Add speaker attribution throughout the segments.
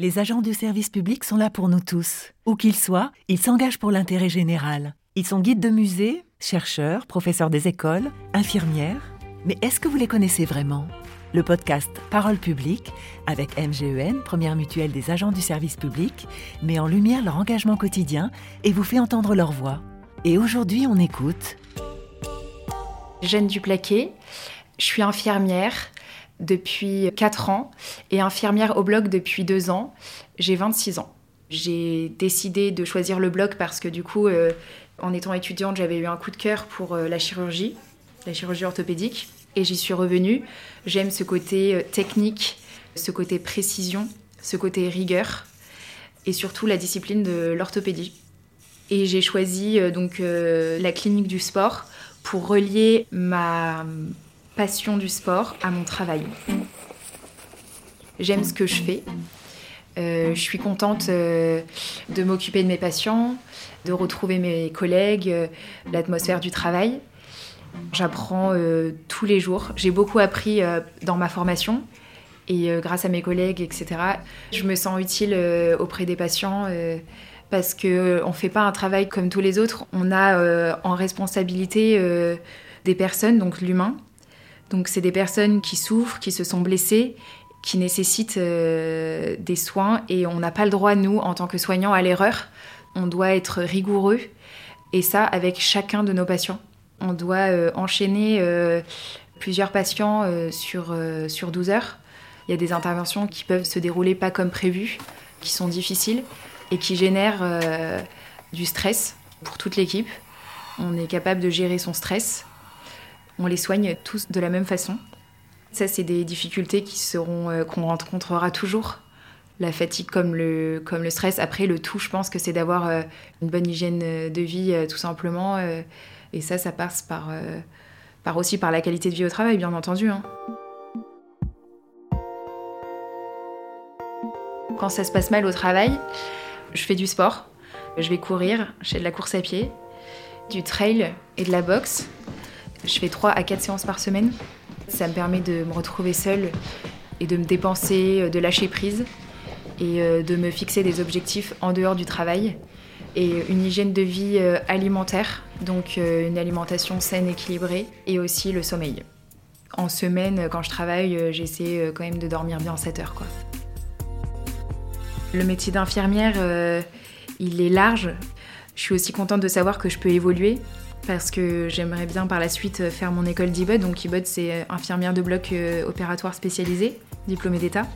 Speaker 1: Les agents du service public sont là pour nous tous. Où qu'ils soient, ils s'engagent pour l'intérêt général. Ils sont guides de musée, chercheurs, professeurs des écoles, infirmières. Mais est-ce que vous les connaissez vraiment? Le podcast Parole publique, avec MGEN, première mutuelle des agents du service public, met en lumière leur engagement quotidien et vous fait entendre leur voix. Et aujourd'hui, on écoute.
Speaker 2: Jeanne Duplaquet, je suis infirmière depuis 4 ans et infirmière au bloc depuis 2 ans. J'ai 26 ans. J'ai décidé de choisir le bloc parce que du coup, euh, en étant étudiante, j'avais eu un coup de cœur pour euh, la chirurgie, la chirurgie orthopédique, et j'y suis revenue. J'aime ce côté euh, technique, ce côté précision, ce côté rigueur, et surtout la discipline de l'orthopédie. Et j'ai choisi donc la clinique du sport pour relier ma passion du sport à mon travail. J'aime ce que je fais. Euh, je suis contente euh, de m'occuper de mes patients, de retrouver mes collègues, euh, l'atmosphère du travail. J'apprends tous les jours. J'ai beaucoup appris dans ma formation et grâce à mes collègues, etc. Je me sens utile auprès des patients parce qu'on ne fait pas un travail comme tous les autres. On a en responsabilité des personnes, donc l'humain, donc c'est des personnes qui souffrent, qui se sont blessées, qui nécessitent euh, des soins et on n'a pas le droit, nous, en tant que soignants, à l'erreur. On doit être rigoureux et ça avec chacun de nos patients. On doit euh, enchaîner euh, plusieurs patients sur, sur 12 heures. Il y a des interventions qui peuvent se dérouler pas comme prévu, qui sont difficiles et qui génèrent du stress pour toute l'équipe. On est capable de gérer son stress on les soigne tous de la même façon. Ça, c'est des difficultés euh, qu'on rencontrera toujours. La fatigue comme le, stress. Après, le tout, je pense que c'est d'avoir euh, une bonne hygiène euh, de vie, tout simplement. et ça, ça passe par, par aussi par la qualité de vie au travail, bien entendu. Hein. Quand ça se passe mal au travail, je fais du sport. Je vais courir, je fais de la course à pied, du trail et de la boxe. Je fais 3 à 4 séances par semaine. Ça me permet de me retrouver seule et de me dépenser, euh, de lâcher prise et euh, de me fixer des objectifs en dehors du travail et une hygiène de vie euh, alimentaire, donc une alimentation saine, équilibrée et aussi le sommeil. En semaine, quand je travaille, j'essaie quand même de dormir bien 7 heures. Le métier d'infirmière, il est large. Je suis aussi contente de savoir que je peux évoluer parce que j'aimerais bien par la suite euh, faire mon école d'IBOD. Donc IBOD, c'est euh, infirmière de bloc euh, opératoire spécialisée, diplômée d'État.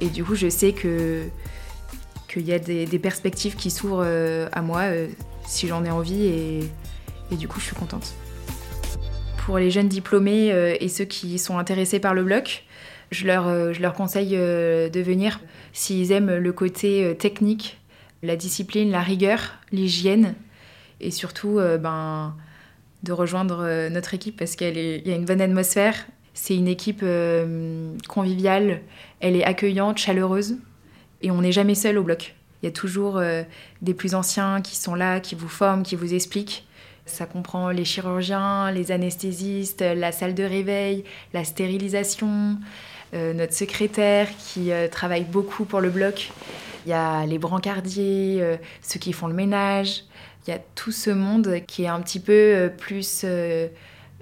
Speaker 2: Et du coup, je sais que qu'il y a des, perspectives qui s'ouvrent à moi si j'en ai envie et, et, du coup, je suis contente. Pour les jeunes diplômés et ceux qui sont intéressés par le bloc, je leur, je leur conseille de venir s'ils aiment le côté technique, la discipline, la rigueur, l'hygiène et surtout euh, ben, de rejoindre euh, notre équipe parce qu'il y a une bonne atmosphère. C'est une équipe euh, conviviale, elle est accueillante, chaleureuse et on n'est jamais seul au bloc. Il y a toujours des plus anciens qui sont là, qui vous forment, qui vous expliquent. Ça comprend les chirurgiens, les anesthésistes, la salle de réveil, la stérilisation, notre secrétaire qui travaille beaucoup pour le bloc. Il y a les brancardiers, ceux qui font le ménage, il y a tout ce monde qui est un petit peu euh, plus euh,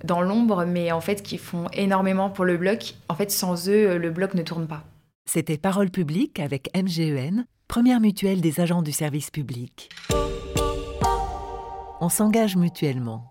Speaker 2: dans l'ombre, mais en fait qui font énormément pour le bloc. En fait, sans eux, euh, le bloc ne tourne pas.
Speaker 1: C'était Parole publique avec MGEN, première mutuelle des agents du service public. On s'engage mutuellement.